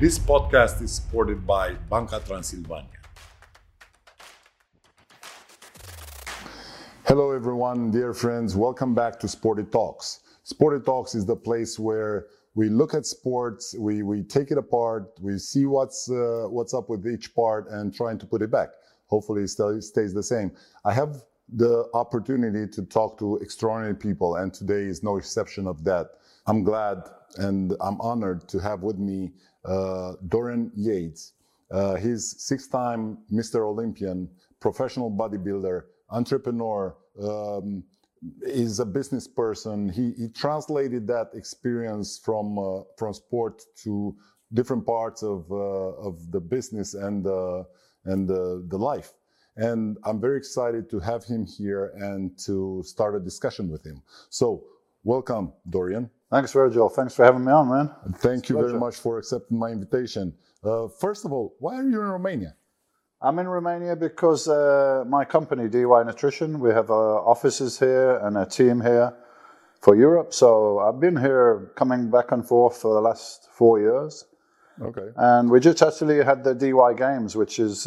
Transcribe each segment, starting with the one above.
This podcast is supported by Banca Transilvania. Hello, everyone, dear friends. Welcome back to Sporty Talks. Sporty Talks is the place where we look at sports, we, we take it apart, we see what's uh, what's up with each part, and trying to put it back. Hopefully, it still stays the same. I have the opportunity to talk to extraordinary people, and today is no exception of that. I'm glad and I'm honored to have with me uh, Dorian Yates. Uh, he's six-time Mr. Olympian, professional bodybuilder, entrepreneur. Um, is a business person. He, he translated that experience from uh, from sport to different parts of uh, of the business and uh, and the, the life. And I'm very excited to have him here and to start a discussion with him. So, welcome, Dorian. Thanks, Virgil. Thanks for having me on, man. Thank it's you very much for accepting my invitation. Uh, first of all, why are you in Romania? I'm in Romania because uh, my company, DY Nutrition, we have uh, offices here and a team here for Europe. So I've been here coming back and forth for the last four years. Okay. And we just actually had the DY Games, which is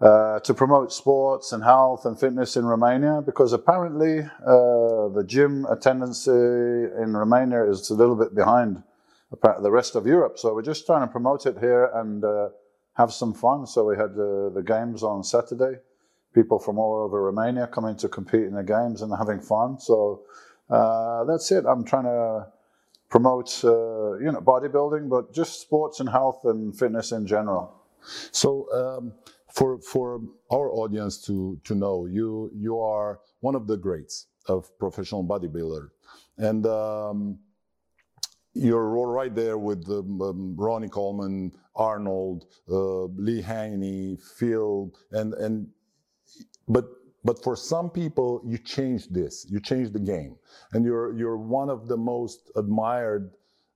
uh, uh, to promote sports and health and fitness in Romania, because apparently uh, the gym attendance in Romania is a little bit behind the rest of Europe. So we're just trying to promote it here and uh, have some fun. So we had the, the games on Saturday. People from all over Romania coming to compete in the games and having fun. So uh, that's it. I'm trying to promote, uh, you know, bodybuilding, but just sports and health and fitness in general. So, um, for for our audience to to know, you you are one of the greats of professional bodybuilder, and um, you're right there with um, Ronnie Coleman, Arnold, uh, Lee Haney, Phil, and and but but for some people, you change this, you change the game, and you're you're one of the most admired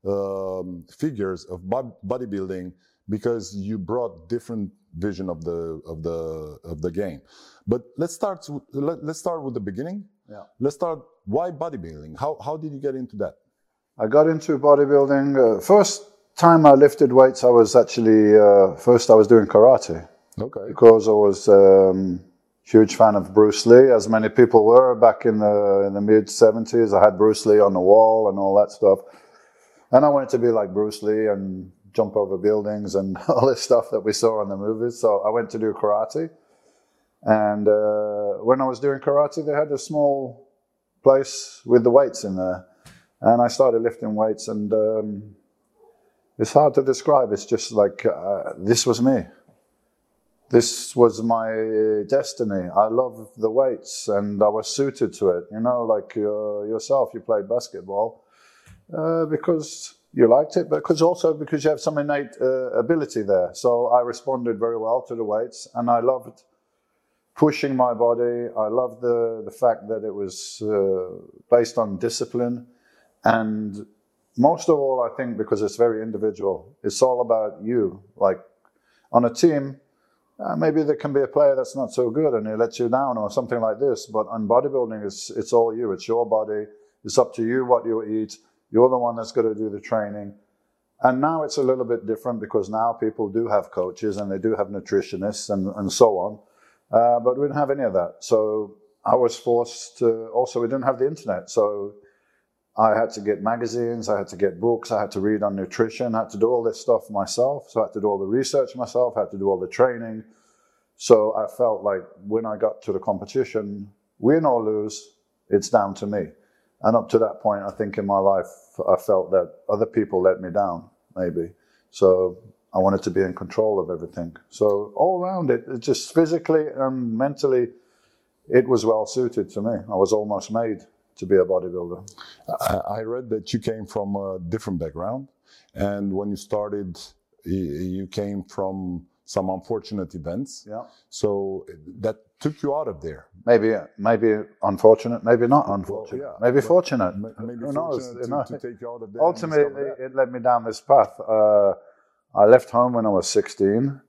um, figures of bodybuilding because you brought different vision of the of the of the game. But let's start let, let's start with the beginning. Yeah. Let's start. Why bodybuilding? How how did you get into that? I got into bodybuilding. Uh, first time I lifted weights, I was actually uh, first I was doing karate. Okay. Because I was um, huge fan of Bruce Lee, as many people were back in the in the mid '70s. I had Bruce Lee on the wall and all that stuff, and I wanted to be like Bruce Lee and jump over buildings and all this stuff that we saw in the movies. So I went to do karate, and uh, when I was doing karate, they had a small place with the weights in there and I started lifting weights, and um, it's hard to describe. It's just like uh, this was me. This was my destiny. I love the weights, and I was suited to it. You know, like uh, yourself, you played basketball uh, because you liked it, but because also because you have some innate uh, ability there. So I responded very well to the weights, and I loved pushing my body. I loved the the fact that it was uh, based on discipline and most of all, I think because it's very individual, it's all about you. Like on a team, uh, maybe there can be a player that's not so good and he lets you down or something like this. But on bodybuilding, it's, it's all you. It's your body. It's up to you what you eat. You're the one that's got to do the training. And now it's a little bit different because now people do have coaches and they do have nutritionists and, and so on. Uh, but we didn't have any of that. So I was forced to, also, we didn't have the internet. So I had to get magazines, I had to get books, I had to read on nutrition, I had to do all this stuff myself. So I had to do all the research myself, I had to do all the training. So I felt like when I got to the competition, win or lose, it's down to me. And up to that point, I think in my life, I felt that other people let me down, maybe. So I wanted to be in control of everything. So all around it, it just physically and mentally, it was well suited to me. I was almost made to be a bodybuilder. I read that you came from a different background, and when you started, you came from some unfortunate events. Yeah. So that took you out of there. Maybe, maybe unfortunate, maybe not unfortunate, well, yeah. maybe fortunate. Maybe Who knows? To, to take you out of there. Ultimately, it led me down this path. Uh, I left home when I was 16,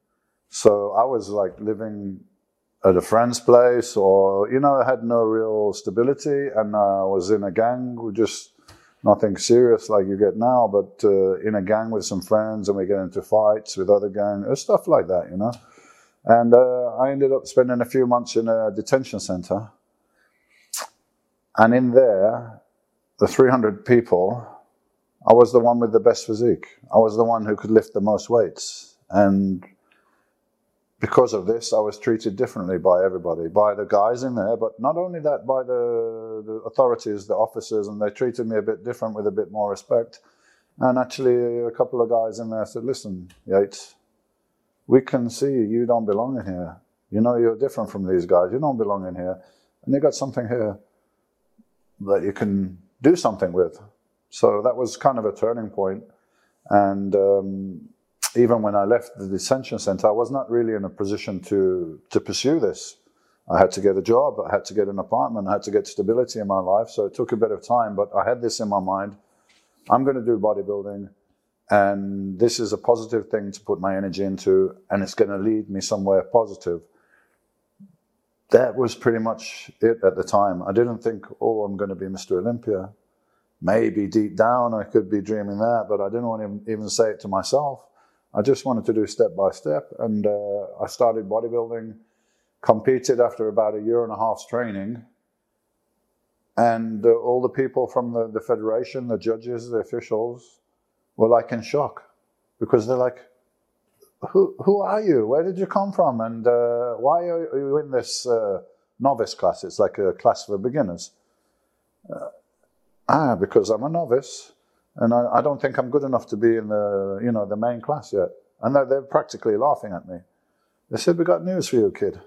so I was like living at a friend's place or, you know, I had no real stability and I was in a gang. We just nothing serious like you get now, but uh, in a gang with some friends, and we get into fights with other gang, uh, stuff like that, you know. And uh, I ended up spending a few months in a detention center, and in there, the 300 people, I was the one with the best physique. I was the one who could lift the most weights, and because of this, I was treated differently by everybody, by the guys in there, but not only that, by the, the authorities, the officers, and they treated me a bit different with a bit more respect. And actually, a couple of guys in there said, Listen, Yates, we can see you don't belong in here. You know, you're different from these guys. You don't belong in here. And you got something here that you can do something with. So that was kind of a turning point. And um, even when I left the detention center, I was not really in a position to, to pursue this. I had to get a job, I had to get an apartment, I had to get stability in my life. So it took a bit of time, but I had this in my mind. I'm going to do bodybuilding, and this is a positive thing to put my energy into, and it's going to lead me somewhere positive. That was pretty much it at the time. I didn't think, oh, I'm going to be Mr. Olympia. Maybe deep down I could be dreaming that, but I didn't want to even say it to myself. I just wanted to do step by step, and uh, I started bodybuilding. Competed after about a year and a half's training, and uh, all the people from the, the federation, the judges, the officials, were like in shock because they're like, "Who who are you? Where did you come from? And uh, why are you in this uh, novice class? It's like a class for beginners." Uh, ah, because I'm a novice and I, I, don't think I'm good enough to be in the you know the main class yet. And they're, they're practically laughing at me. They said, "We got news for you, kid.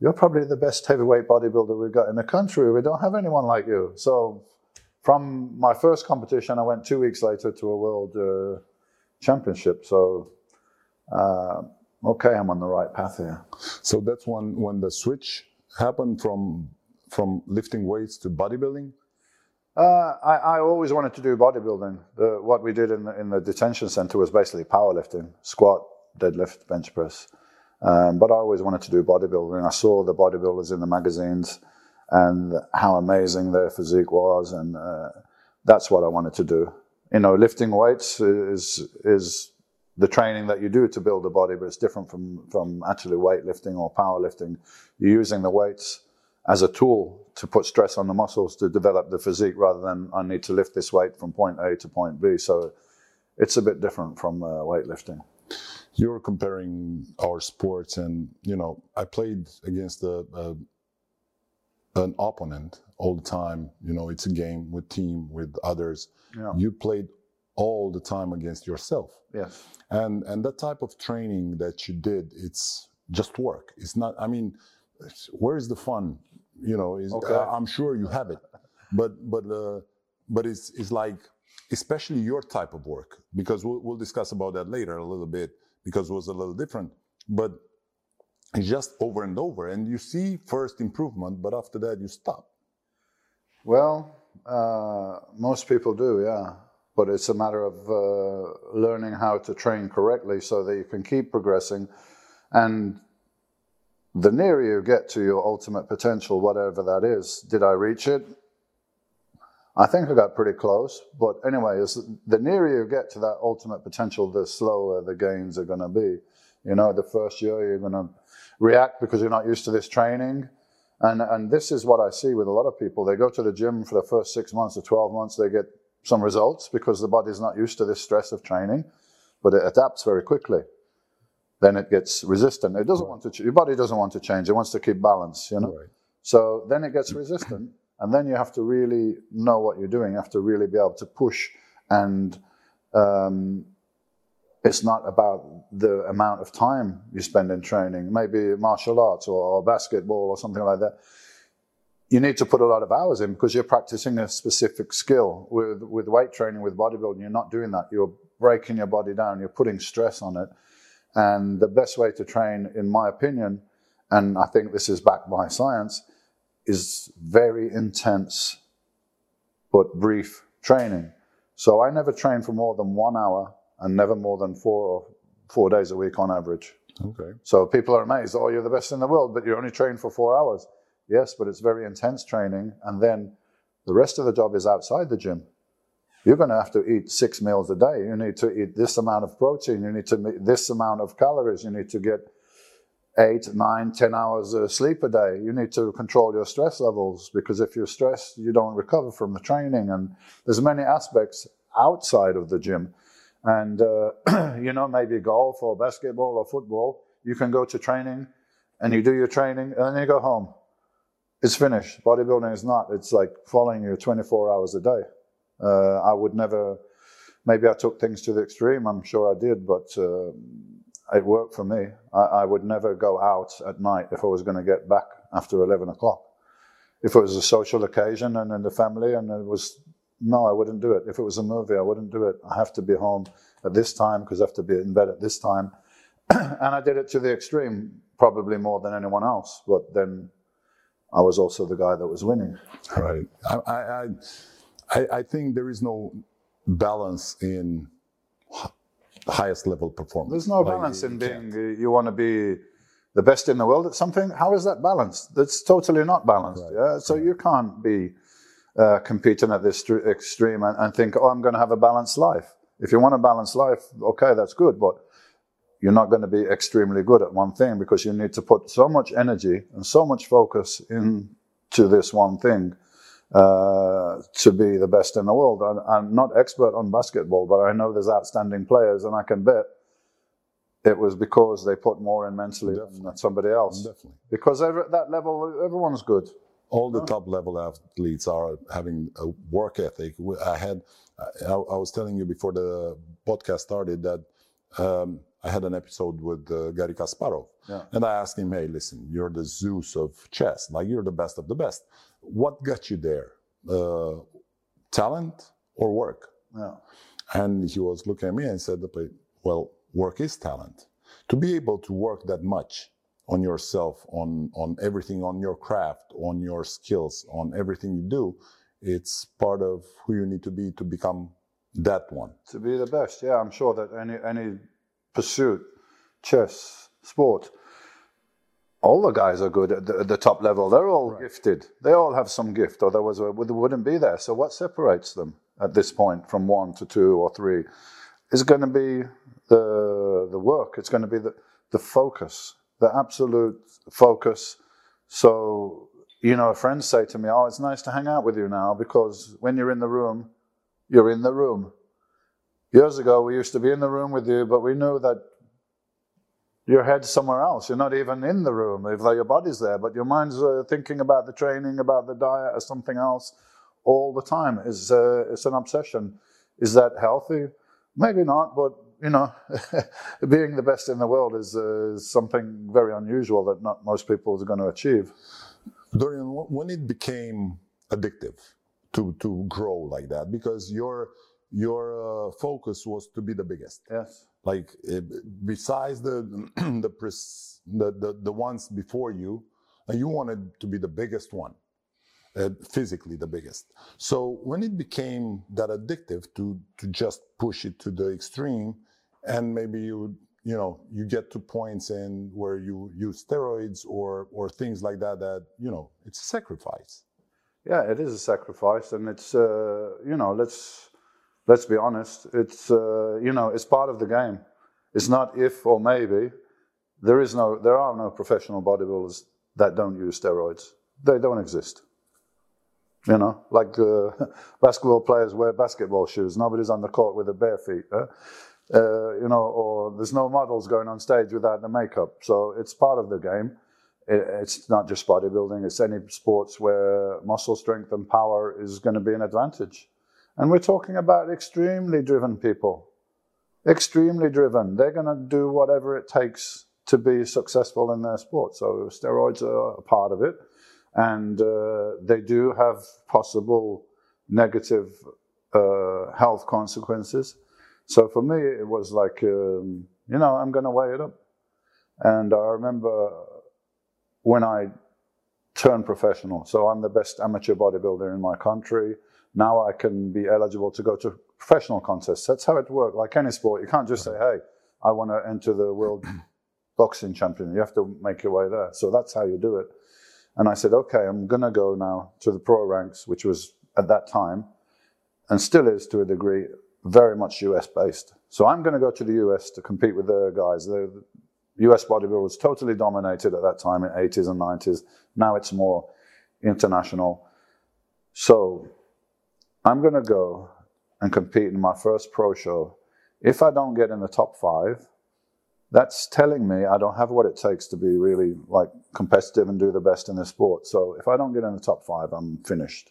You're probably the best heavyweight bodybuilder we've got in the country. We don't have anyone like you." So, from my first competition, I went two weeks later to a world uh, championship. So. Uh, okay, I'm on the right path here. So that's when when the switch happened from from lifting weights to bodybuilding. Uh, I, I, always wanted to do bodybuilding. The, what we did in the, in the detention center was basically powerlifting, squat, deadlift, bench press. Um, but I always wanted to do bodybuilding. I saw the bodybuilders in the magazines and how amazing their physique was, and uh, that's what I wanted to do. You know, lifting weights is is the training that you do to build a body, but it's different from from actually weightlifting or powerlifting. You're using the weights as a tool to put stress on the muscles to develop the physique rather than I need to lift this weight from point A to point B. So it's a bit different from uh, weightlifting. You're comparing our sports, and you know, I played against a, a, an opponent all the time. You know, it's a game with team with others. Yeah. You played all the time against yourself. Yes. And and that type of training that you did, it's just work. It's not. I mean, where is the fun? you know, is, okay. uh, I'm sure you have it, but but uh, but it's it's like especially your type of work because we'll, we'll discuss about that later a little bit because it was a little different, but it's just over and over, and you see first improvement, but after that you stop. Well, uh, most people do, yeah. But it's a matter of uh, learning how to train correctly so that you can keep progressing. And the nearer you get to your ultimate potential, whatever that is, did I reach it? I think I got pretty close, but anyway, the nearer you get to that ultimate potential, the slower the gains are going to be. You know, the first year you're going to react because you're not used to this training. And, and this is what I see with a lot of people. They go to the gym for the first six months or 12 months, they get some results because the body's not used to this stress of training, but it adapts very quickly then it gets resistant. It doesn't want to. Your body doesn't want to change. It wants to keep balance. You know. Right. So then it gets resistant, and then you have to really know what you're doing. You have to really be able to push, and um, it's not about the amount of time you spend in training. Maybe martial arts or, basketball or something like that. You need to put a lot of hours in because you're practicing a specific skill. With with weight training, with bodybuilding, you're not doing that. You're breaking your body down. You're putting stress on it and the best way to train, in my opinion, and I think this is backed by science, is very intense but brief training. So I never train for more than one hour and never more than four or four days a week on average. Okay. So people are amazed, oh, you're the best in the world, but you're only train for four hours. Yes, but it's very intense training. And then the rest of the job is outside the gym. you're going to have to eat six meals a day. You need to eat this amount of protein. You need to meet this amount of calories. You need to get eight, nine, ten hours of sleep a day. You need to control your stress levels because if you're stressed, you don't recover from the training. And there's many aspects outside of the gym. And, uh, you know, maybe golf or basketball or football, you can go to training and you do your training and then you go home. It's finished. Bodybuilding is not. It's like following you 24 hours a day. Uh, I would never, maybe I took things to the extreme, I'm sure I did, but uh, it worked for me. I, I, would never go out at night if I was going to get back after 11 o'clock. If it was a social occasion and in the family and it was, no, I wouldn't do it. If it was a movie, I wouldn't do it. I have to be home at this time because I have to be in bed at this time. and I did it to the extreme, probably more than anyone else. But then I was also the guy that was winning. Right. I, I, I, I think there is no balance in highest level performance. There's no balance in being, uh, you want to be the best in the world at something. How is that balanced? That's totally not balanced. Right. Yeah. So right. you can't be uh, competing at this extreme and, and think, oh, I'm going to have a balanced life. If you want a balanced life, okay, that's good. But you're not going to be extremely good at one thing because you need to put so much energy and so much focus into this one thing uh, to be the best in the world. I'm not expert on basketball, but I know there's outstanding players, and I can bet it was because they put more in mentally Definitely. than somebody else. Definitely. Because at that level, everyone's good. All the top level athletes are having a work ethic. I had, I, I was telling you before the podcast started that um, I had an episode with uh, Garry Kasparov, yeah. and I asked him, "Hey, listen, you're the Zeus of chess. Like you're the best of the best. What got you there? Uh, talent or work?" Yeah. And he was looking at me and said, "Well, work is talent. To be able to work that much on yourself, on on everything, on your craft, on your skills, on everything you do, it's part of who you need to be to become that one. To be the best, yeah. I'm sure that any any pursuit, chess, sport. All the guys are good at the, at the top level. They're all right. gifted. They all have some gift, otherwise they wouldn't be there. So what separates them at this point from one to two or three is going to be the the work. It's going to be the the focus, the absolute focus. So you know, friends say to me, "Oh, it's nice to hang out with you now because when you're in the room, you're in the room." Years ago, we used to be in the room with you, but we knew that your head's somewhere else. You're not even in the room, even though your body's there, but your mind's uh, thinking about the training, about the diet, or something else all the time. It's, uh, it's an obsession. Is that healthy? Maybe not, but you know, being the best in the world is, uh, is something very unusual that not most people are going to achieve. Dorian, when it became addictive to to grow like that, because you're your uh, focus was to be the biggest. Yes. Like uh, besides the the, pres- the, the the ones before you, you wanted to be the biggest one, uh, physically the biggest. So when it became that addictive to to just push it to the extreme, and maybe you you know you get to points in where you use steroids or or things like that that you know it's a sacrifice. Yeah, it is a sacrifice, and it's uh, you know let's let's be honest, it's, uh, you know, it's part of the game. It's not if or maybe. There is no, there are no professional bodybuilders that don't use steroids. They don't exist. You know, like uh, basketball players wear basketball shoes. Nobody's on the court with their bare feet. Uh, you know, or there's no models going on stage without the makeup. So it's part of the game. It, it's not just bodybuilding. It's any sports where muscle strength and power is going to be an advantage. And we're talking about extremely driven people. Extremely driven. They're going to do whatever it takes to be successful in their sport. So steroids are a part of it. And uh, they do have possible negative uh, health consequences. So for me, it was like, um, you know, I'm going to weigh it up. And I remember when I turned professional. So I'm the best amateur bodybuilder in my country. Now I can be eligible to go to professional contests. That's how it works. Like any sport, you can't just say, "Hey, I want to enter the world boxing champion." You have to make your way there. So that's how you do it. And I said, "Okay, I'm gonna go now to the pro ranks, which was at that time." and still is to a degree, very much US based. So I'm going to go to the US to compete with the guys. The US bodybuilding was totally dominated at that time in 80s and 90s. Now it's more international. So I'm going to go and compete in my first pro show. If I don't get in the top five, that's telling me I don't have what it takes to be really like competitive and do the best in this sport. So if I don't get in the top five, I'm finished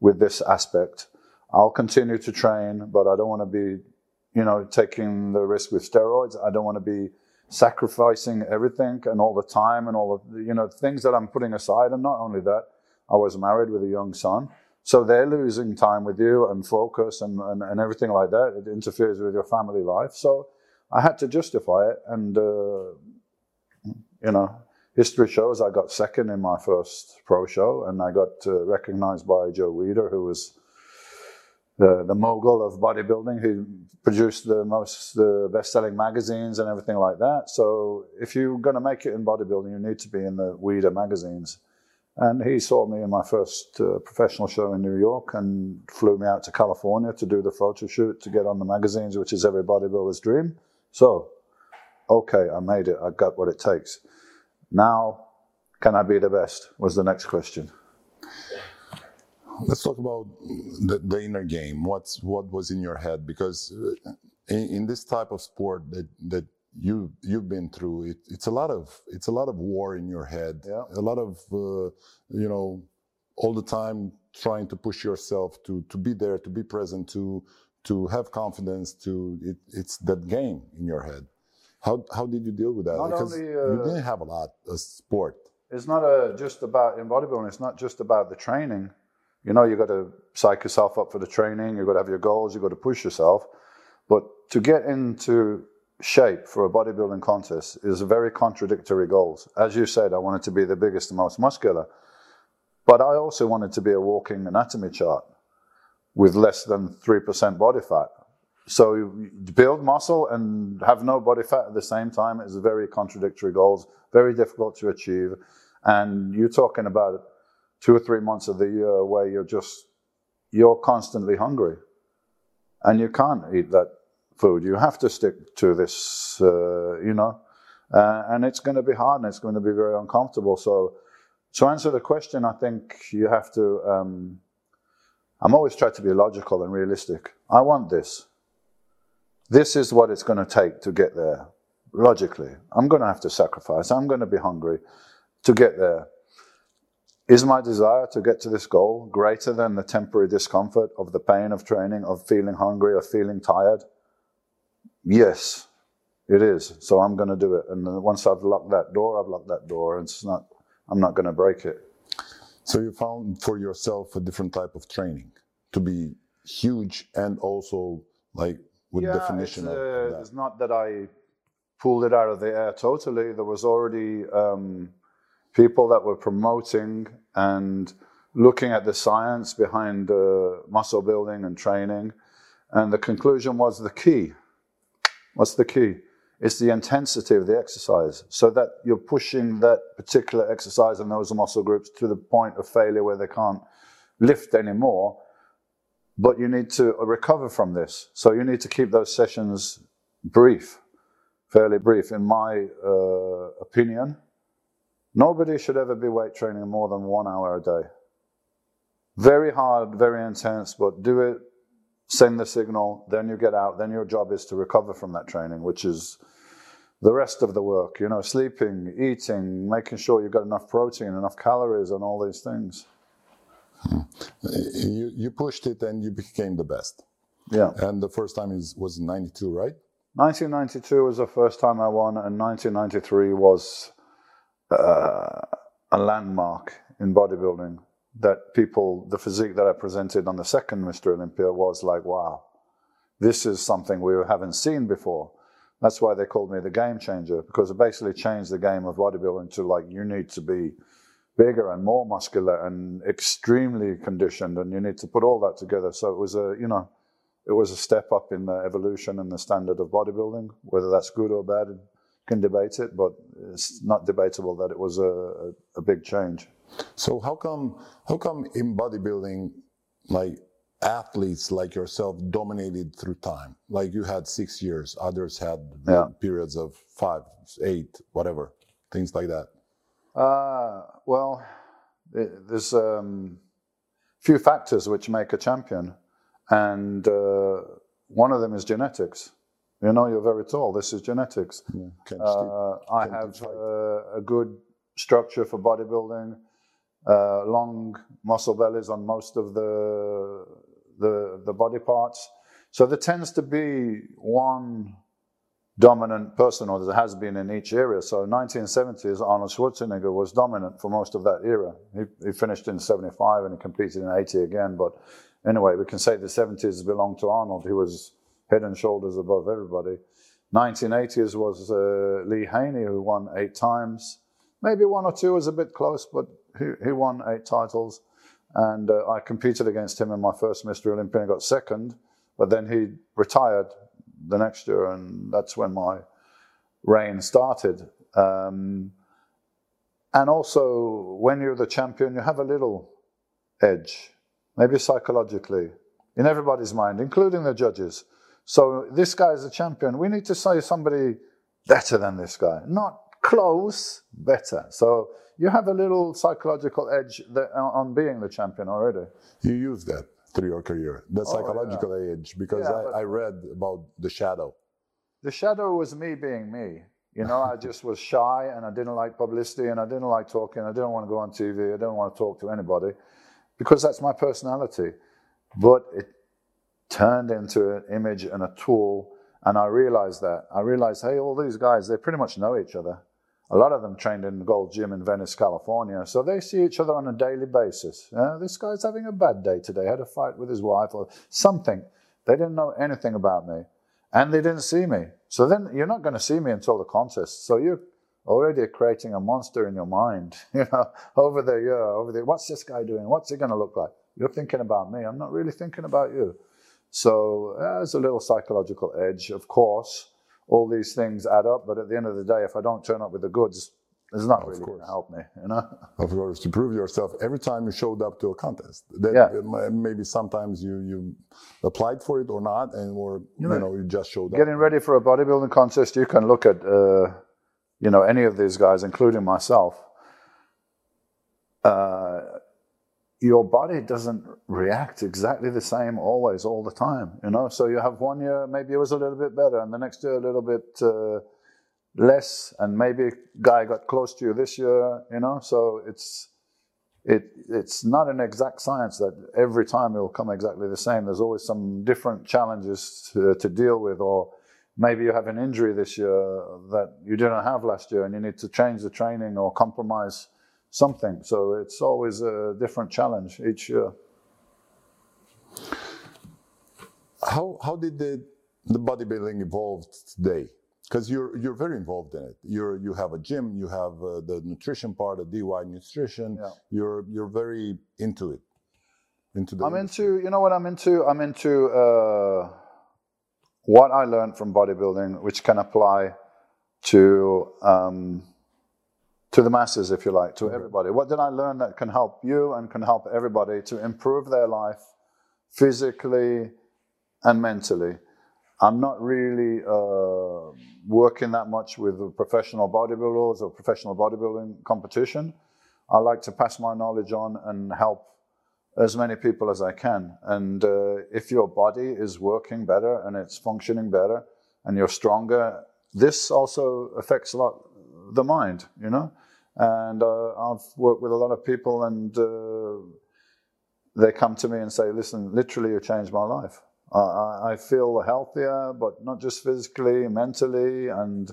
with this aspect. I'll continue to train, but I don't want to be, you know, taking the risk with steroids. I don't want to be sacrificing everything and all the time and all the, you know, things that I'm putting aside. And not only that, I was married with a young son. So they're losing time with you and focus and, and, and everything like that. It interferes with your family life. So I had to justify it. And, uh, you know, history shows I got second in my first pro show and I got uh, recognized by Joe Weider, who was the, the mogul of bodybuilding who produced the most the best-selling magazines and everything like that. So if you're going to make it in bodybuilding, you need to be in the Weider magazines. And he saw me in my first uh, professional show in New York and flew me out to California to do the photo shoot to get on the magazines, which is every bodybuilder's dream. So, okay, I made it. I got what it takes. Now, can I be the best? Was the next question. Let's talk about the, the inner game. What's what was in your head? Because uh, in, in this type of sport that that you you've been through, it, it's a lot of it's a lot of war in your head. Yeah. A lot of uh, you know all the time trying to push yourself to to be there, to be present, to to have confidence. To it, it's that game in your head. How how did you deal with that? Not because only, you uh, didn't have a lot of sport. It's not a, just about in bodybuilding. It's not just about the training. You know, you've got to psych yourself up for the training. You've got to have your goals. You've got to push yourself. But to get into shape for a bodybuilding contest is very contradictory goals. As you said, I wanted to be the biggest and most muscular. But I also wanted to be a walking anatomy chart with less than 3% body fat. So build muscle and have no body fat at the same time is very contradictory goals, very difficult to achieve. And you're talking about two or three months of the year where you're just, you're constantly hungry. And you can't eat that food. You have to stick to this, uh, you know, uh, and it's going to be hard and it's going to be very uncomfortable. So, to answer the question, I think you have to. Um, I'm always trying to be logical and realistic. I want this. This is what it's going to take to get there. Logically, I'm going to have to sacrifice. I'm going to be hungry to get there. Is my desire to get to this goal greater than the temporary discomfort of the pain of training, of feeling hungry, of feeling tired? Yes, it is. So I'm going to do it. And once I've locked that door, I've locked that door, and it's not. I'm not going to break it. So you found for yourself a different type of training to be huge and also like with yeah, definition it's, of uh. It's not that I pulled it out of the air totally. There was already um, people that were promoting and looking at the science behind uh, muscle building and training, and the conclusion was the key. What's the key? It's the intensity of the exercise, so that you're pushing that particular exercise and those muscle groups to the point of failure where they can't lift anymore. But you need to recover from this. So you need to keep those sessions brief, fairly brief. In my uh, opinion, nobody should ever be weight training more than one hour a day. Very hard, very intense, but do it, send the signal, then you get out. Then your job is to recover from that training, which is the rest of the work. You know, sleeping, eating, making sure you've got enough protein, enough calories, and all these things. Hmm. You you pushed it and you became the best. Yeah. And the first time is was in '92, right? 1992 was the first time I won, and 1993 was uh, a landmark in bodybuilding. That people, the physique that I presented on the second Mr. Olympia was like, wow, this is something we haven't seen before. That's why they called me the game changer because it basically changed the game of bodybuilding to like you need to be bigger and more muscular and extremely conditioned, and you need to put all that together. So it was a, you know, it was a step up in the evolution and the standard of bodybuilding. Whether that's good or bad, can debate it, but it's not debatable that it was a, a, a big change. So how come how come in bodybuilding, like athletes like yourself dominated through time. Like you had six years, others had Yeah. periods of five, eight, whatever, things like that. Uh, well, th- there's um, few factors which make a champion, and uh, one of them is genetics. You know, you're very tall. This is genetics. Yeah. Can't Uh, I Can't have uh, a good structure for bodybuilding, uh, long muscle bellies on most of the, the the body parts. So there tends to be one dominant person, or there has been in each area. So 1970s, Arnold Schwarzenegger was dominant for most of that era. He, he finished in 75 and he competed in 80 again. But anyway, we can say the 70s belonged to Arnold. He was head and shoulders above everybody. 1980s was uh, Lee Haney, who won eight times. Maybe one or two was a bit close, but he, he won eight titles. And uh, I competed against him in my first Mr. Olympia and got second. But then he retired the next year, and that's when my reign started. Um, and also, when you're the champion, you have a little edge, maybe psychologically, in everybody's mind, including the judges. So this guy is a champion. We need to say somebody better than this guy, not close, better. So you have a little psychological edge that, uh, on being the champion already. You use that through your career, the oh, psychological edge, because Oh, Yeah, I, I read about the shadow. The shadow was me being me. You know, I just was shy and I didn't like publicity and I didn't like talking. I didn't want to go on TV. I didn't want to talk to anybody because that's my personality. But it turned into an image and a tool. And I realized that. I realized, hey, all these guys, they pretty much know each other. A lot of them trained in the Gold Gym in Venice, California. So they see each other on a daily basis. Uh, this guy's having a bad day today, had a fight with his wife or something. They didn't know anything about me and they didn't see me. So then you're not going to see me until the contest. So you're already creating a monster in your mind, you know, over there, yeah, over there. What's this guy doing? What's he going to look like? You're thinking about me. I'm not really thinking about you. So uh, there's a little psychological edge, of course. All these things add up, but at the end of the day, if I don't turn up with the goods, it's not really going to help me, you know. Of course, to prove yourself every time you showed up to a contest. That Yeah. maybe sometimes you you applied for it or not, and or you Right. know you just showed up. Getting ready for a bodybuilding contest, you can look at, uh, you know, any of these guys, including myself. Uh, your body doesn't react exactly the same always, all the time. You know, so you have one year maybe it was a little bit better, and the next year a little bit uh, less, and maybe a guy got close to you this year. You know, so it's it it's not an exact science that every time it will come exactly the same. There's always some different challenges to, to deal with, or maybe you have an injury this year that you didn't have last year, and you need to change the training or compromise something. So it's always a different challenge each year. How how did the the bodybuilding evolve today? Because you're you're very involved in it. You're you have a gym, you have uh, the nutrition part, the DY nutrition. Yeah. You're you're very into it. Into the I'm into, you know what I'm into? I'm into uh, what I learned from bodybuilding, which can apply to um, to the masses, if you like, to everybody. What did I learn that can help you and can help everybody to improve their life physically and mentally? I'm not really uh, working that much with professional bodybuilders or professional bodybuilding competition. I like to pass my knowledge on and help as many people as I can. And uh, if your body is working better and it's functioning better and you're stronger, this also affects a lot the mind, you know. And uh, I've worked with a lot of people, and uh, they come to me and say, "Listen, literally, you changed my life. I, I, feel healthier, but not just physically, mentally, and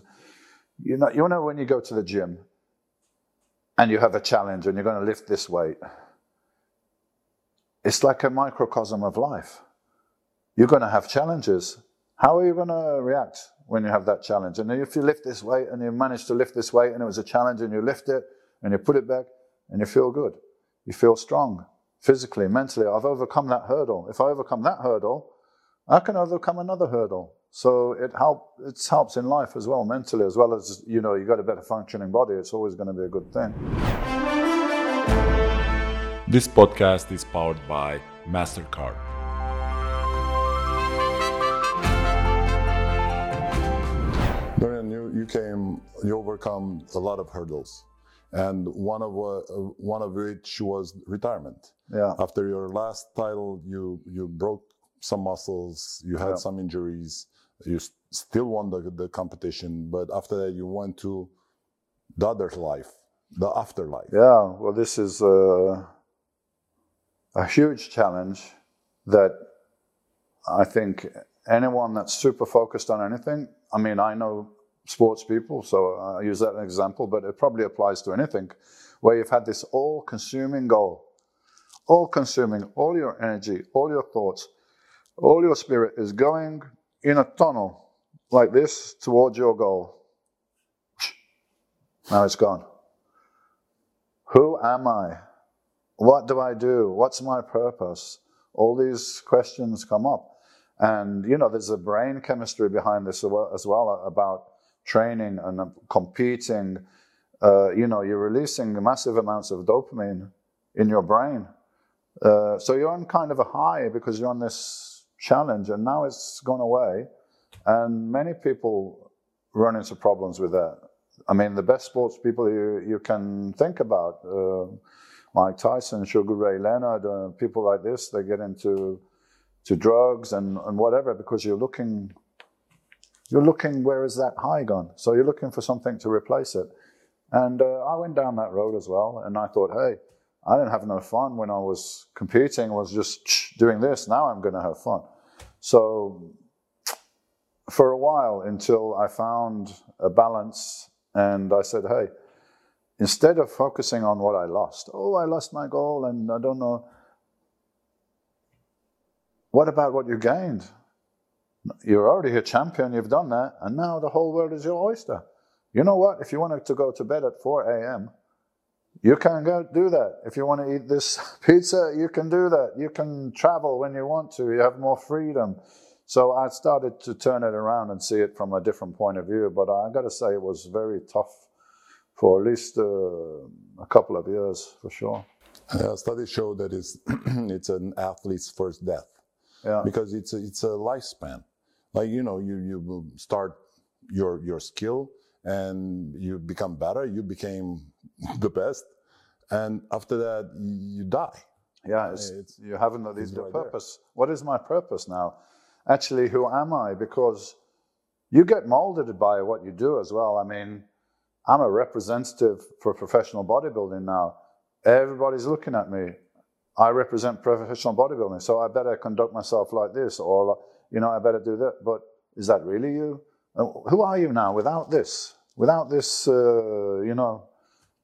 you know, you know, when you go to the gym and you have a challenge and you're going to lift this weight." it's like a microcosm of life. You're going to have challenges. How are you going to react when you have that challenge? And if you lift this weight and you manage to lift this weight and it was a challenge and you lift it and you put it back and you feel good, you feel strong physically, mentally. I've overcome that hurdle. If I overcome that hurdle, I can overcome another hurdle. So it help it helps in life as well, mentally as well as you know you got a better functioning body. It's always going to be a good thing. This podcast is powered by MasterCard. You came you overcome a lot of hurdles, and one of uh, one of which was retirement. Yeah. After your last title, you you broke some muscles, you had Yeah. some injuries, you still won the, the competition, but after that you went to the other life, the afterlife. Yeah, well, this is a, a huge challenge that I think anyone that's super focused on anything, I mean, I know sports people, so I use that as an example, but it probably applies to anything where you've had this all consuming goal, all consuming, all your energy, all your thoughts, all your spirit is going in a tunnel like this towards your goal. Now it's gone. Who am I? What do I do? What's my purpose? All these questions come up. And, you know, there's a brain chemistry behind this as well- as well about training and uh, competing. Uh, you know, you're releasing massive amounts of dopamine in your brain. Uh, so you're on kind of a high because you're on this challenge, and now it's gone away. And many people run into problems with that. I mean, the best sports people you, you can think about, uh, Mike Tyson, Sugar Ray Leonard, uh, people like this, they get into to drugs and, and whatever because you're looking, you're looking, where is that high gone? So you're looking for something to replace it. And uh, I went down that road as well, and I thought, hey, I didn't have no fun when I was competing. I was just doing this. Now I'm going to have fun. So for a while until I found a balance and I said, hey, instead of focusing on what I lost, oh, I lost my goal and I don't know, what about what you gained? You're already a champion, you've done that, and now the whole world is your oyster. You know what? If you wanted to go to bed at 4 a.m., you can go do that. If you want to eat this pizza, you can do that. You can travel when you want to. You have more freedom. So I started to turn it around and see it from a different point of view. But I got to say, it was very tough for at least uh, a couple of years, for sure. Uh, studies show that it's, it's an athlete's first death Yeah, because it's a, it's a lifespan. Like you know, you you start your your skill and you become better. You became the best, and after that you die. yeah. It's, It's- you haven't it's the right there. purpose. What is my purpose now? Actually, who am I? Because you get molded by what you do as well. I mean, I'm a representative for professional bodybuilding now. Everybody's looking at me. I represent professional bodybuilding, so I better conduct myself like this, or you know, I better do that. But is that really you? Who are you now without this? Without this, uh, you know,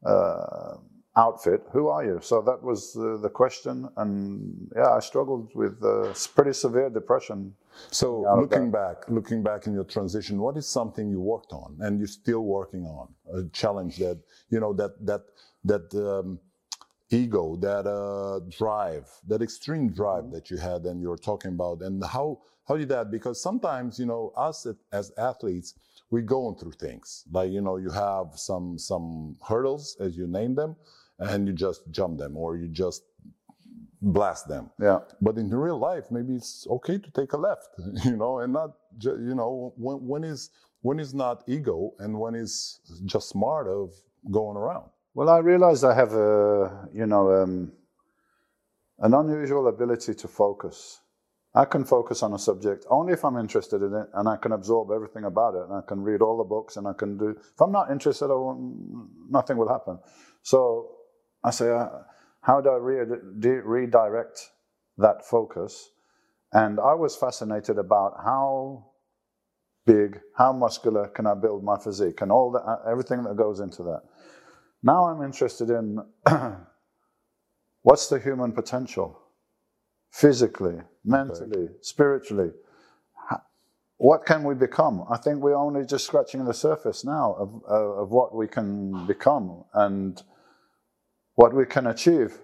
uh, outfit, who are you? So that was uh, the question, and yeah, I struggled with uh, pretty severe depression. So looking back, looking back in your transition, what is something you worked on and you're still working on? A challenge that you know that that that um, ego, that uh, drive, that extreme drive that you had, and you're talking about, and how how did that? Because sometimes you know us as athletes, we going through things like you know you have some some hurdles as you name them, and you just jump them or you just blast them. Yeah, But in real life, maybe it's okay to take a left, you know, and not, you know, when, when is when is not ego and when is just smart of going around. Well, I realized I have a, you know, um, an unusual ability to focus. I can focus on a subject only if I'm interested in it and I can absorb everything about it and I can read all the books and I can do, if I'm not interested, nothing will happen. So I say, uh, how do I re- de- redirect that focus? And I was fascinated about how big, how muscular can I build my physique and all that, everything that goes into that. Now I'm interested in what's the human potential? Physically, mentally, spiritually. What can we become? I think we're only just scratching the surface now of, of what we can become and what we can achieve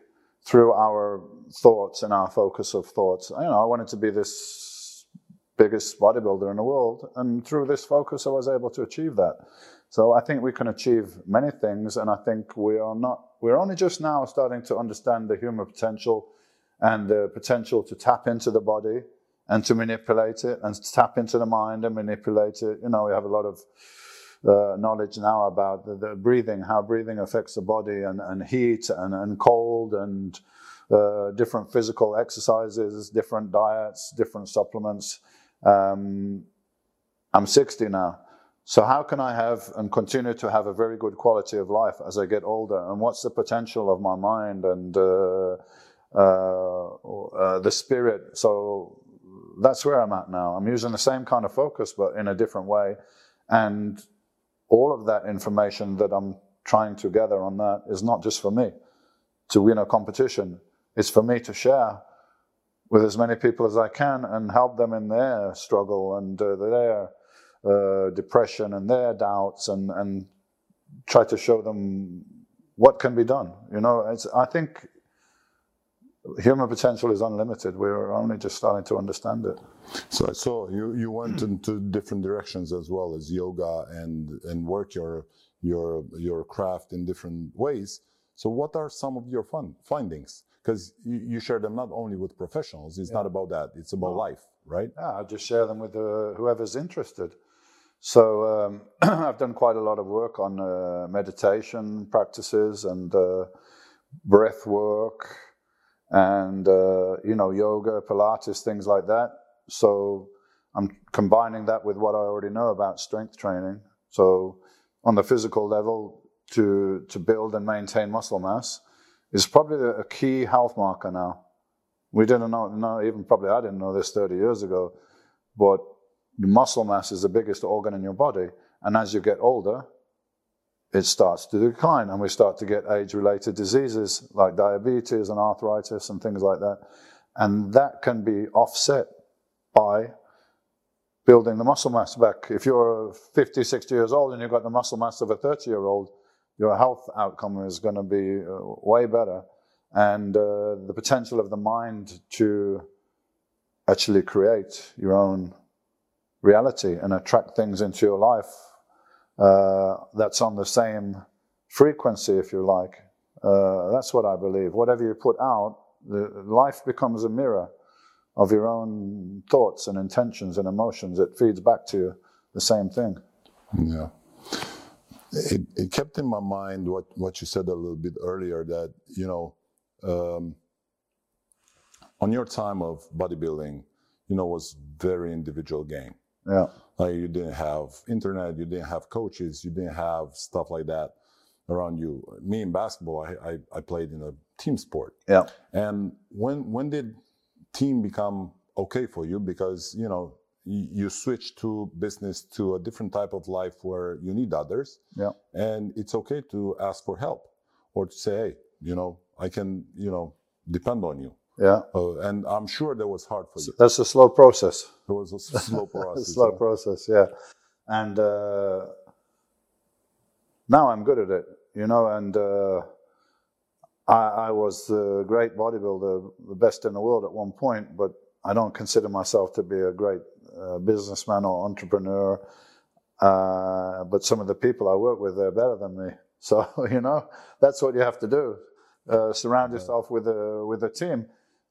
through our thoughts and our focus of thoughts. You know, I wanted to be this biggest bodybuilder in the world, and through this focus, I was able to achieve that. So I think we can achieve many things, and I think we are not. We're only just now starting to understand the human potential and the potential to tap into the body and to manipulate it, and to tap into the mind and manipulate it. You know, we have a lot of uh, knowledge now about the, the, breathing, how breathing affects the body, and, and heat and, and cold, and uh, different physical exercises, different diets, different supplements. Um, I'm 60 now. So how can I have and continue to have a very good quality of life as I get older? And what's the potential of my mind and uh, uh, uh, the spirit? So that's where I'm at now. I'm using the same kind of focus, but in a different way. And all of that information that I'm trying to gather on that is not just for me to win a competition. It's for me to share with as many people as I can and help them in their struggle and uh, their uh, depression and their doubts and, and try to show them what can be done. You know, I think human potential is unlimited. We're only just starting to understand it. So I saw you, you went into different directions as well as yoga and, and work your, your, your craft in different ways. So what are some of your fun findings? Because you, you, share them not only with professionals. It's yeah. not about that. It's about no. life, right? Yeah, I just share them with uh, whoever's interested. So um, I've done quite a lot of work on uh, meditation practices and uh, breath work and uh, you know yoga, Pilates, things like that. So I'm combining that with what I already know about strength training. So on the physical level, to to build and maintain muscle mass is probably a key health marker now. We didn't know, no, even probably I didn't know this 30 years ago, but muscle mass is the biggest organ in your body. And as you get older, it starts to decline and we start to get age related diseases like diabetes and arthritis and things like that. And that can be offset by building the muscle mass back. If you're 50, 60 years old and you've got the muscle mass of a 30 year old, your health outcome is going to be uh, way better. And uh, the potential of the mind to actually create your own reality and attract things into your life uh, that's on the same frequency, if you like. Uh, that's what I believe. Whatever you put out, the, life becomes a mirror of your own thoughts and intentions and emotions. It feeds back to you the same thing. Yeah. It, it kept in my mind what, what you said a little bit earlier that, you know, um, on your time of bodybuilding, you know, was very individual game. Yeah. Like you didn't have internet, you didn't have coaches, you didn't have stuff like that around you. Me in basketball, I, I, I played in a team sport. Yeah. And when when did team become okay for you? Because you know you, you switch to business to a different type of life where you need others. Yeah. And it's okay to ask for help or to say, hey, you know, I can, you know, depend on you. Yeah. Uh, and I'm sure that was hard for you. That's a slow process. It was a slow process. slow yeah. process, yeah. And uh, now I'm good at it, you know, and uh, I, I, was a great bodybuilder, the best in the world at one point, but I don't consider myself to be a great uh, businessman or entrepreneur. Uh, but some of the people I work with, they're better than me. So, you know, that's what you have to do. Uh, surround yourself with a, with a team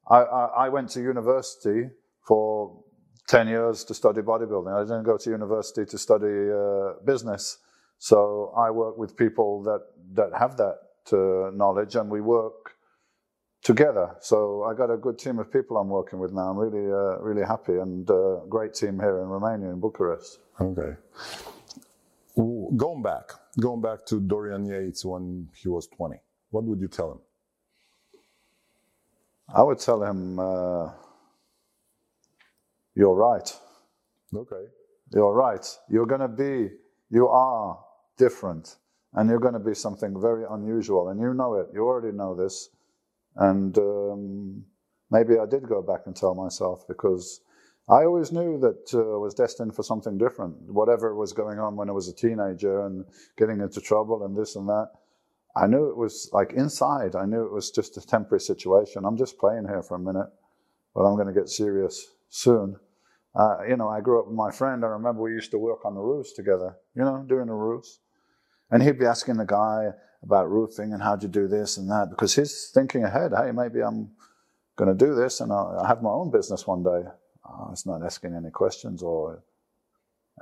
I, I, went to university for 10 years to study bodybuilding. I didn't go to university to study uh, business. So I work with people that, that have that uh, knowledge and we work together. So I got a good team of people I'm working with now. I'm really, uh, really happy and uh, great team here in Romania, in Bucharest. Okay. Going back, going back to Dorian Yates when he was 20, what would you tell him? I would tell him, uh, You're right. Okay. You're right. You're going to be, you are different, and you're going to be something very unusual, and you know it. You already know this. And um, maybe I did go back and tell myself because I always knew that uh, I was destined for something different. Whatever was going on when I was a teenager and getting into trouble and this and that, I knew it was like inside, I knew it was just a temporary situation. I'm just playing here for a minute, but I'm going to get serious soon. Uh, you know, I grew up with my friend. I remember we used to work on the roofs together, you know, doing the roofs. And he'd be asking the guy about roofing and how'd you do this and that because he's thinking ahead. Hey, maybe I'm going to do this and I'll have my own business one day. Oh, it's not asking any questions or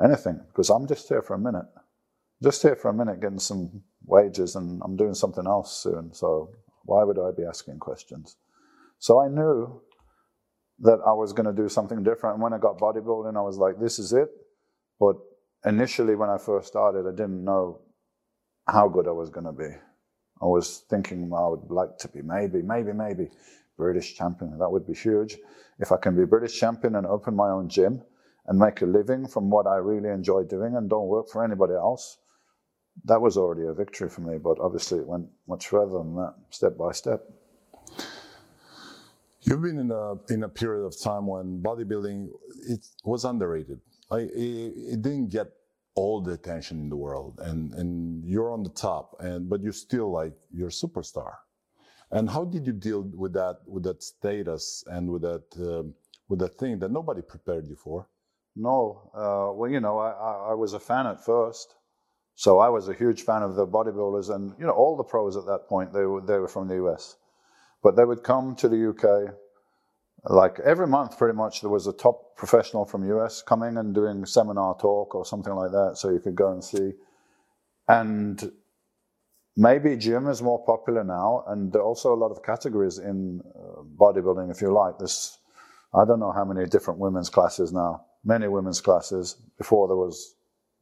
anything because I'm just here for a minute. Just here for a minute, getting some wages, and I'm doing something else soon. So why would I be asking questions? So I knew that I was going to do something different. And when I got bodybuilding, I was like, this is it. But initially, when I first started, I didn't know how good I was going to be. I was thinking I would like to be maybe, maybe, maybe British champion. That would be huge. If I can be British champion and open my own gym and make a living from what I really enjoy doing and don't work for anybody else, that was already a victory for me. But obviously, it went much further than that, step by step. You've been in a in a period of time when bodybuilding it was underrated. Like it, it didn't get all the attention in the world, and and you're on the top, and but you're still like you're a superstar. And how did you deal with that with that status and with that um, with that thing that nobody prepared you for? No, uh, well, you know, I, I, I was a fan at first, so I was a huge fan of the bodybuilders, and you know, all the pros at that point they were they were from the US. But they would come to the UK, like every month pretty much there was a top professional from US coming and doing seminar talk or something like that, so you could go and see. And maybe gym is more popular now, and there are also a lot of categories in uh, bodybuilding, if you like. This, I don't know how many different women's classes now. Many women's classes. Before there was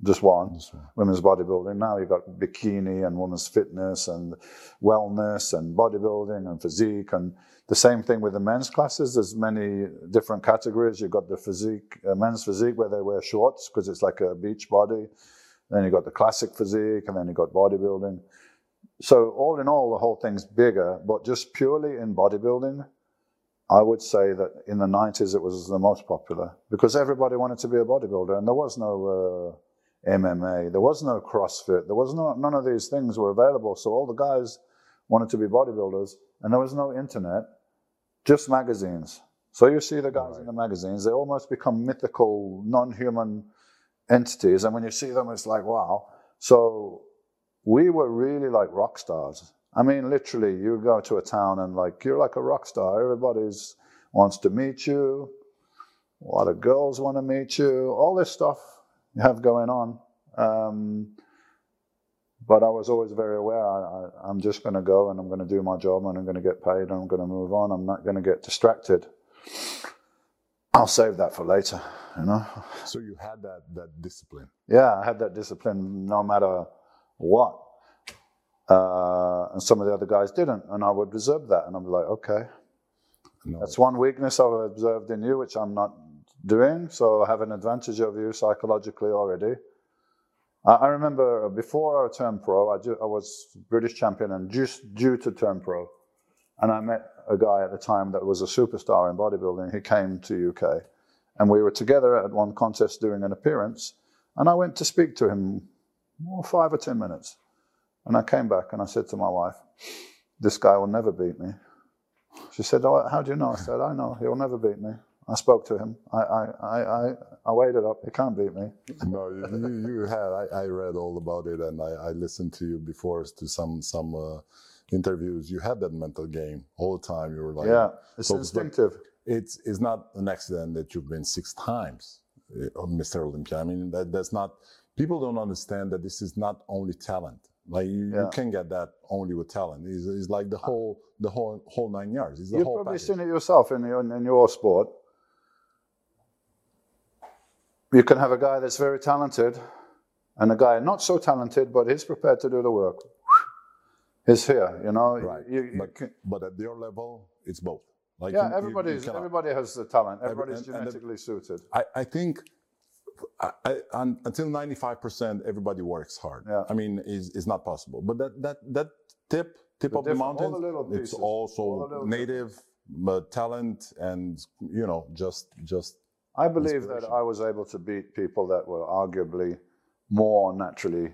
just one, just one. women's bodybuilding. Now you've got bikini and women's fitness and wellness and bodybuilding and physique and the same thing with the men's classes. There's many different categories. You've got the physique, uh, men's physique where they wear shorts because it's like a beach body. Then you've got the classic physique and then you've got bodybuilding. So all in all, the whole thing's bigger, but just purely in bodybuilding, I would say that in the 90s it was the most popular because everybody wanted to be a bodybuilder and there was no uh, MMA. There was no CrossFit. There was no, none of these things were available. So all the guys wanted to be bodybuilders, and there was no internet, just magazines. So you see the guys right. in the magazines, they almost become mythical, non-human entities. And when you see them, it's like, wow. So we were really like rock stars. I mean, literally, you go to a town and like, you're like a rock star. Everybody's wants to meet you. A lot of girls want to meet you. All this stuff have going on. Um, but I was always very aware I, am just going to go and I'm going to do my job and I'm going to get paid and I'm going to move on. I'm not going to get distracted. I'll save that for later, you know. So you had that that discipline. Yeah, I had that discipline no matter what. Uh, and some of the other guys didn't, and I would observe that, and I'm like, okay, no. that's one weakness I've observed in you, which I'm not doing. So I have an advantage over you psychologically already. I remember before I turned pro, I, I, was British champion and just due to turn pro. And I met a guy at the time that was a superstar in bodybuilding. He came to UK and we were together at one contest doing an appearance. And I went to speak to him well, five or 10 minutes. And I came back and I said to my wife, this guy will never beat me. She said, oh, how do you know? I said, I know, he'll never beat me. I spoke to him. I, I, I, I, waited up. He can't beat me. no, you, you had. I, I read all about it, and I, I listened to you before to some some uh, interviews. You had that mental game all the time. You were like, yeah, it's so instinctive. It's it's not an accident that you've been six times uh, Mr. Olympia. I mean, that that's not. People don't understand that this is not only talent. Like you, yeah. you can get that only with talent. It's, it's, like the whole the whole whole nine yards. You've whole probably package. seen it yourself in your in your sport you can have a guy that's very talented and a guy not so talented, but he's prepared to do the work. He's here, you know. Right. You, you but, can, but, at your level, it's both. Like yeah, you, everybody's, everybody has the talent. Everybody's and, genetically and suited. I, I think I, I, until 95%, everybody works hard. Yeah. I mean, is is not possible. But that that that tip tip the of the mountain, it's also native but talent and you know just just I believe that I was able to beat people that were arguably more naturally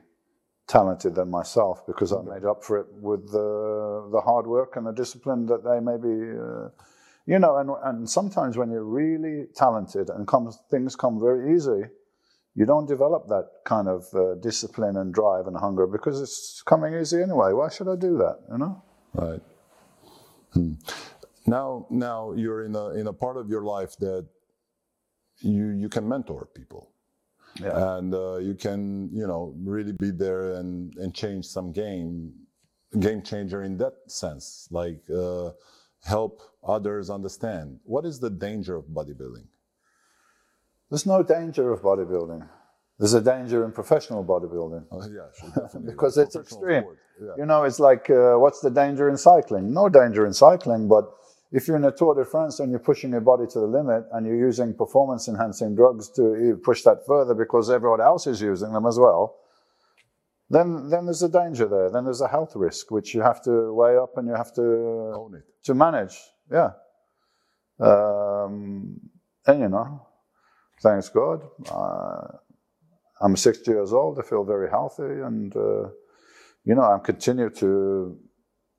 talented than myself because I made up for it with the, the hard work and the discipline that they maybe, uh, you know, and, and sometimes when you're really talented and comes, things come very easy, you don't develop that kind of uh, discipline and drive and hunger because it's coming easy anyway. Why should I do that, you know? Right. Hmm. Now, now you're in a, in a part of your life that you you can mentor people. yeah. and uh, you can you know really be there and and change some game game changer in that sense like uh, help others understand what is the danger of bodybuilding there's no danger of bodybuilding there's a danger in professional bodybuilding uh, yeah sure, because it's extreme yeah. you know it's like uh, what's the danger in cycling no danger in cycling but if you're in a Tour de France and you're pushing your body to the limit and you're using performance enhancing drugs to push that further because everyone else is using them as well, then then there's a danger there. Then there's a health risk which you have to weigh up and you have to own it to manage. Yeah. Um, and you know, thanks God, uh, I'm 60 years old. I feel very healthy, and uh, you know, I'm continue to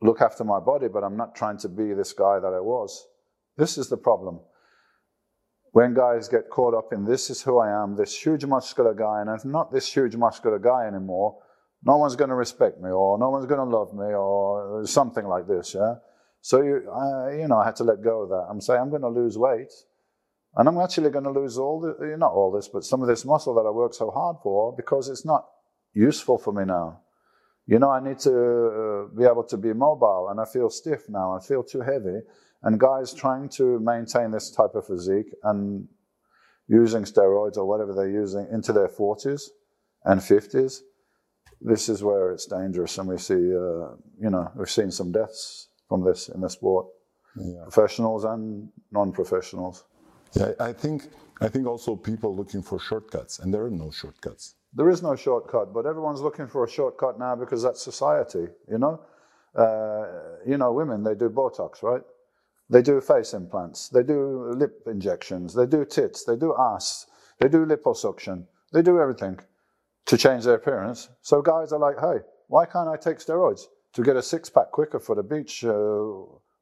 look after my body, but I'm not trying to be this guy that I was. This is the problem. When guys get caught up in this is who I am, this huge muscular guy, and I'm not this huge muscular guy anymore, no one's going to respect me, or no one's going to love me, or something like this, yeah? So, you, I, you know, I had to let go of that. I'm saying I'm going to lose weight, and I'm actually going to lose all the, not all this, but some of this muscle that I worked so hard for because it's not useful for me now. You know, I need to uh, be able to be mobile, and I feel stiff now. I feel too heavy. And guys trying to maintain this type of physique and using steroids or whatever they're using into their 40s and 50s, this is where it's dangerous. And we see, uh, you know, we've seen some deaths from this in the sport, yeah. professionals and non-professionals. Yeah, I think I think also people looking for shortcuts, and there are no shortcuts. There is no shortcut, but everyone's looking for a shortcut now because that's society, you know? Uh, you know, women, they do Botox, right? They do face implants, they do lip injections, they do tits, they do ass, they do liposuction, they do everything to change their appearance. So guys are like, hey, why can't I take steroids to get a six pack quicker for the beach? Uh,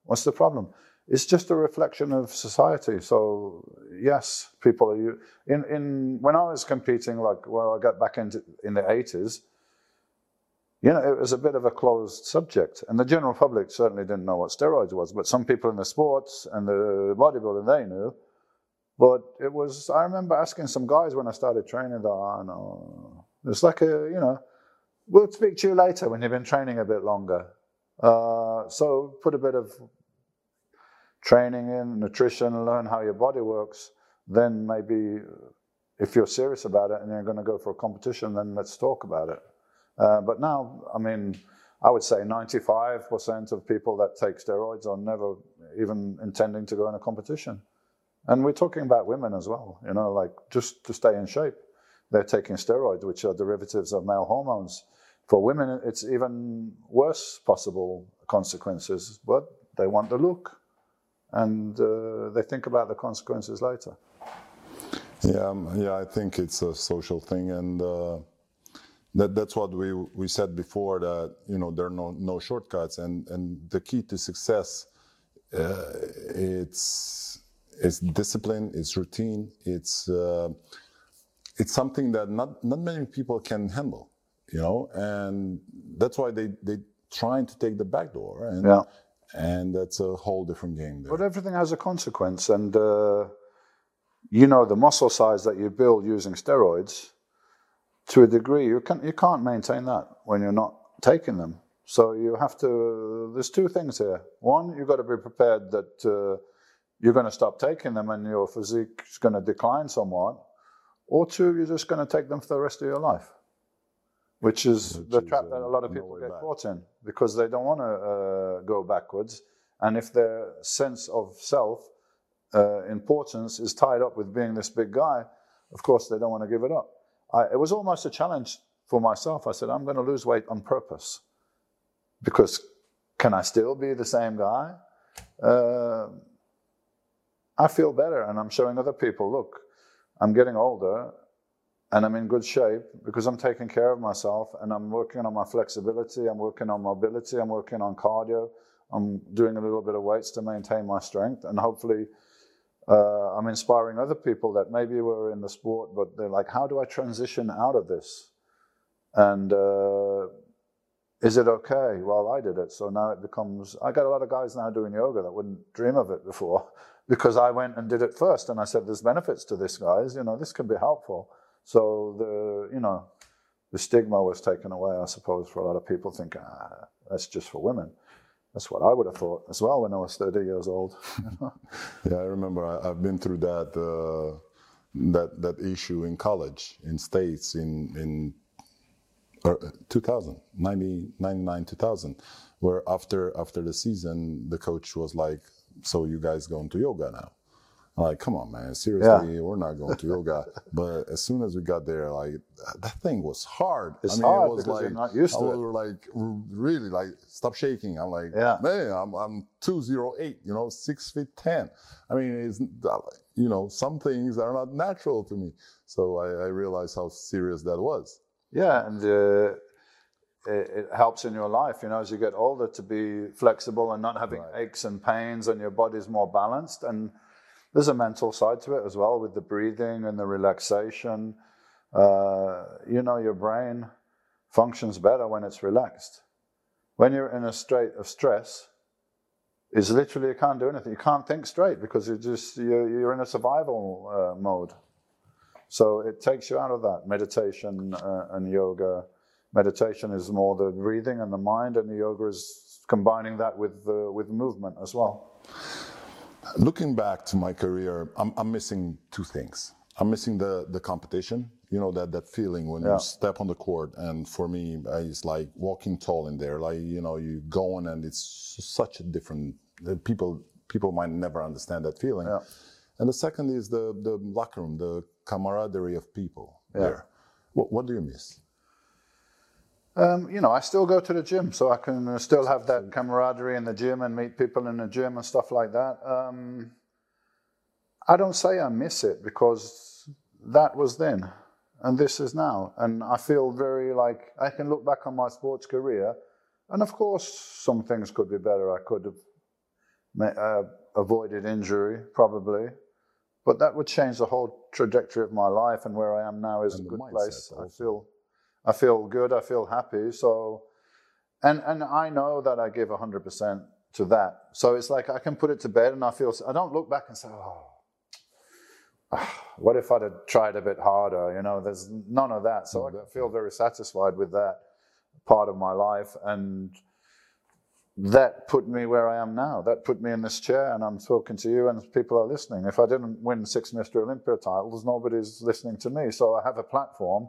what's the problem? It's just a reflection of society. So yes, people are in in when I was competing, like well, I got back into in the eighties. You know, it was a bit of a closed subject, and the general public certainly didn't know what steroids was. But some people in the sports and the bodybuilding, they knew. But it was. I remember asking some guys when I started training that I know it's like a you know, we'll speak to you later when you've been training a bit longer. Uh, so put a bit of training in, nutrition, learn how your body works, then maybe if you're serious about it and you're going to go for a competition, then let's talk about it. Uh, but now, I mean, I would say 95% of people that take steroids are never even intending to go in a competition. And we're talking about women as well, you know, like just to stay in shape. They're taking steroids, which are derivatives of male hormones. For women, it's even worse possible consequences, but they want the look and uh, they think about the consequences later. Yeah, um, yeah, I think it's a social thing, and uh, that that's what we we said before that you know there are no no shortcuts, and and the key to success, uh, it's it's discipline, it's routine, it's uh, it's something that not not many people can handle, you know, and that's why they they trying to take the back door and. Yeah and that's a whole different game. There. But everything has a consequence, and uh, you know the muscle size that you build using steroids, to a degree, you can you can't maintain that when you're not taking them. So you have to. There's two things here. One, you've got to be prepared that uh, you're going to stop taking them, and your physique is going to decline somewhat. Or two, you're just going to take them for the rest of your life which is which the is, trap that a lot of people get back. caught in because they don't want to uh, go backwards. And if their sense of self uh, importance is tied up with being this big guy, of course they don't want to give it up. I, it was almost a challenge for myself. I said, I'm going to lose weight on purpose because can I still be the same guy? Uh, I feel better, and I'm showing other people, look, I'm getting older and I'm in good shape because I'm taking care of myself and I'm working on my flexibility, I'm working on mobility, I'm working on cardio, I'm doing a little bit of weights to maintain my strength, and hopefully uh, I'm inspiring other people that maybe were in the sport, but they're like, how do I transition out of this? And uh, is it okay? Well, I did it, so now it becomes. I got a lot of guys now doing yoga that wouldn't dream of it before because I went and did it first, and I said, "There's benefits to this, guys. You know, this can be helpful." So the you know the stigma was taken away, I suppose, for a lot of people thinking ah, that's just for women. That's what I would have thought as well when I was 30 years old. yeah, I remember I, have been through that uh, that that issue in college in states in in uh, 2000 90, 99 2000 where after after the season the coach was like so you guys going to yoga now I'm like, come on, man, seriously, yeah. we're not going to yoga. but as soon as we got there, like that thing was hard. It's I mean, hard it was because like, you're not used to I it. We were like, really, like, stop shaking. I'm like, yeah. man, I'm I'm two zero eight, you know, six feet ten. I mean, it's you know, some things are not natural to me. So I, I realized how serious that was. Yeah, and. Uh, it, it, helps in your life, you know, as you get older to be flexible and not having right. aches and pains and your body's more balanced. And there's a mental side to it as well with the breathing and the relaxation. Uh, you know, your brain functions better when it's relaxed. When you're in a state of stress, is literally you can't do anything. You can't think straight because you just you're, you're in a survival uh, mode. So it takes you out of that meditation uh, and yoga. Meditation is more the breathing and the mind, and the yoga is combining that with uh, with movement as well. Looking back to my career, I'm, I'm missing two things. I'm missing the, the competition, you know, that, that feeling when yeah. you step on the court. And for me, it's like walking tall in there. Like, you know, you go on and it's such a different, people, people might never understand that feeling. Yeah. And the second is the, the locker room, the camaraderie of people yeah. there. What, what do you miss? Um, you know, I still go to the gym, so I can uh, still have that camaraderie in the gym and meet people in the gym and stuff like that. Um, I don't say I miss it because that was then and this is now. And I feel very like I can look back on my sports career, and of course, some things could be better. I could have uh, avoided injury, probably, but that would change the whole trajectory of my life. And where I am now is and a good place. Also. I feel I feel good. I feel happy. So, and and I know that I give hundred percent to that. So it's like I can put it to bed, and I feel. I don't look back and say, "Oh, ah, what if I'd have tried a bit harder?" You know, there's none of that. So I mm. feel very satisfied with that part of my life, and that put me where I am now. That put me in this chair, and I'm talking to you, and people are listening. If I didn't win six Mr. Olympia titles, nobody's listening to me. So I have a platform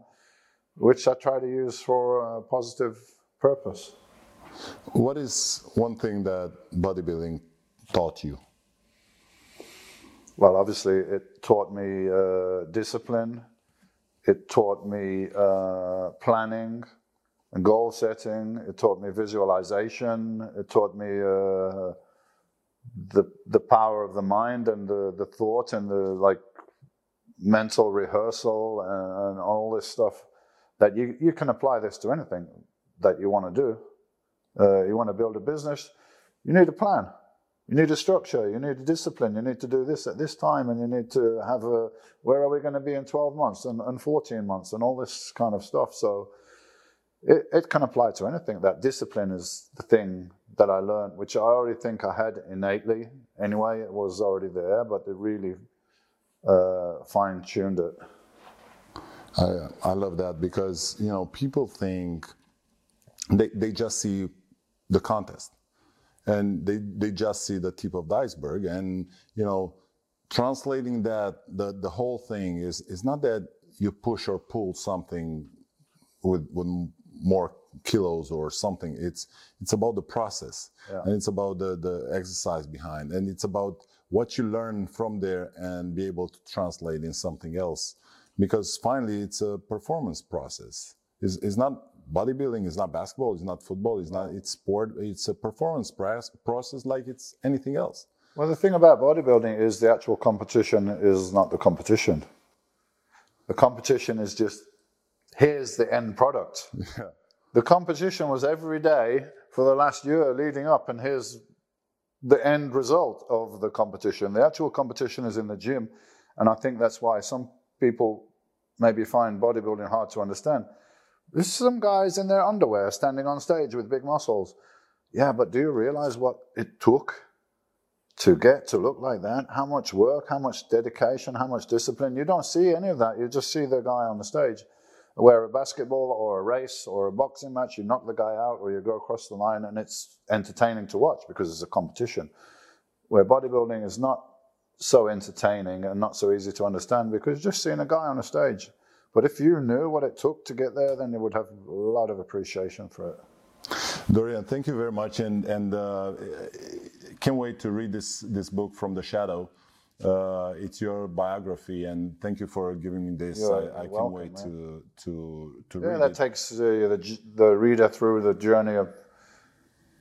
which I try to use for a positive purpose. What is one thing that bodybuilding taught you? Well, obviously, it taught me uh, discipline. It taught me uh, planning and goal setting. It taught me visualization. It taught me uh, the the power of the mind and the the thought and the like mental rehearsal and, and all this stuff that you, you can apply this to anything that you want to do. Uh, you want to build a business, you need a plan. You need a structure, you need a discipline, you need to do this at this time, and you need to have a where are we going to be in 12 months and, and 14 months and all this kind of stuff. So it, it can apply to anything. That discipline is the thing that I learned, which I already think I had innately anyway. It was already there, but it really uh, fine tuned it. I, I love that because you know people think they they just see the contest and they they just see the tip of the iceberg. And you know translating that the the whole thing is is not that you push or pull something with with more kilos or something. It's it's about the process yeah. and it's about the the exercise behind. And it's about what you learn from there and be able to translate in something else because finally it's a performance process. It's, it's not bodybuilding, it's not basketball, it's not football, it's not it's sport. It's a performance process like it's anything else. Well, the thing about bodybuilding is the actual competition is not the competition. The competition is just here's the end product. Yeah. The competition was every day for the last year leading up, and here's the end result of the competition. The actual competition is in the gym, and I think that's why some people maybe find bodybuilding hard to understand. There's some guys in their underwear standing on stage with big muscles. Yeah, but do you realize what it took to get to look like that, how much work, how much dedication, how much discipline. You don't see any of that. You just see the guy on the stage. Where a basketball or a race or a boxing match, you knock the guy out or you go across the line and it's entertaining to watch because it's a competition. Where bodybuilding is not so entertaining and not so easy to understand because just seeing a guy on a stage. But if you knew what it took to get there, then you would have a lot of appreciation for it. Dorian, thank you very much, and and uh, can't wait to read this this book from the shadow. Uh, it's your biography, and thank you for giving me this. You're I, I can't welcome, wait man. to to to Yeah, read that it. takes uh, the, the reader through the journey of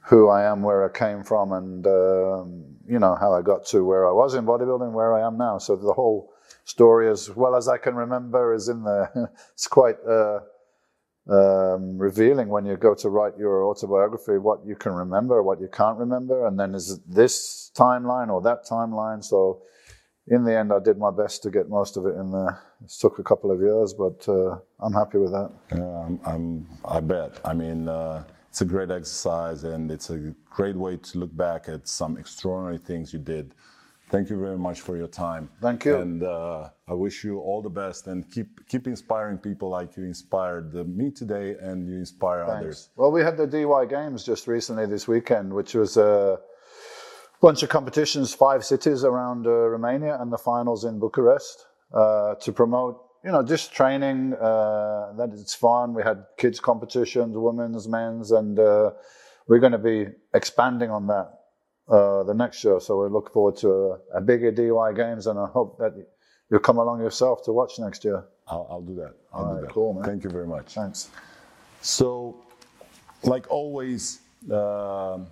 who I am, where I came from, and um, you know how I got to where I was in bodybuilding, where I am now. So the whole story, as well as I can remember, is in there. it's quite uh, um, revealing when you go to write your autobiography, what you can remember, what you can't remember, and then is it this timeline or that timeline. So in the end, I did my best to get most of it in there. It took a couple of years, but uh, I'm happy with that. Yeah, I'm, I'm, I bet. I mean, uh, it's a great exercise, and it's a great way to look back at some extraordinary things you did. Thank you very much for your time. Thank you. And uh, I wish you all the best, and keep keep inspiring people like you inspired me today, and you inspire others. Well, we had the DY Games just recently this weekend, which was a bunch of competitions, five cities around uh, Romania, and the finals in Bucharest uh, to promote, you know, just training. Uh, that it's fun. We had kids competitions, women's, men's, and uh, we're going to be expanding on that uh, the next year. So we look forward to a, a bigger DY Games, and I hope that you'll come along yourself to watch next year. I'll, I'll do that. I'll All do right, that. cool, man. Thank you very much. Thanks. So, like always, um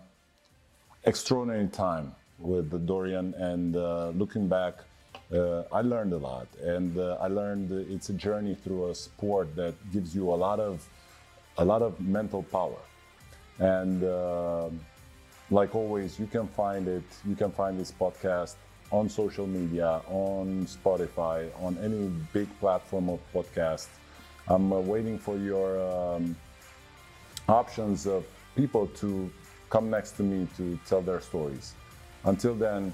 extraordinary time with the Dorian, and uh, looking back, uh, I learned a lot, and uh, I learned it's a journey through a sport that gives you a lot of, a lot of mental power, and uh, like always, you can find it. You can find this podcast on social media, on Spotify, on any big platform of podcast. I'm uh, waiting for your. Um, options of people to come next to me to tell their stories. Until then,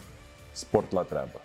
sport la treabă.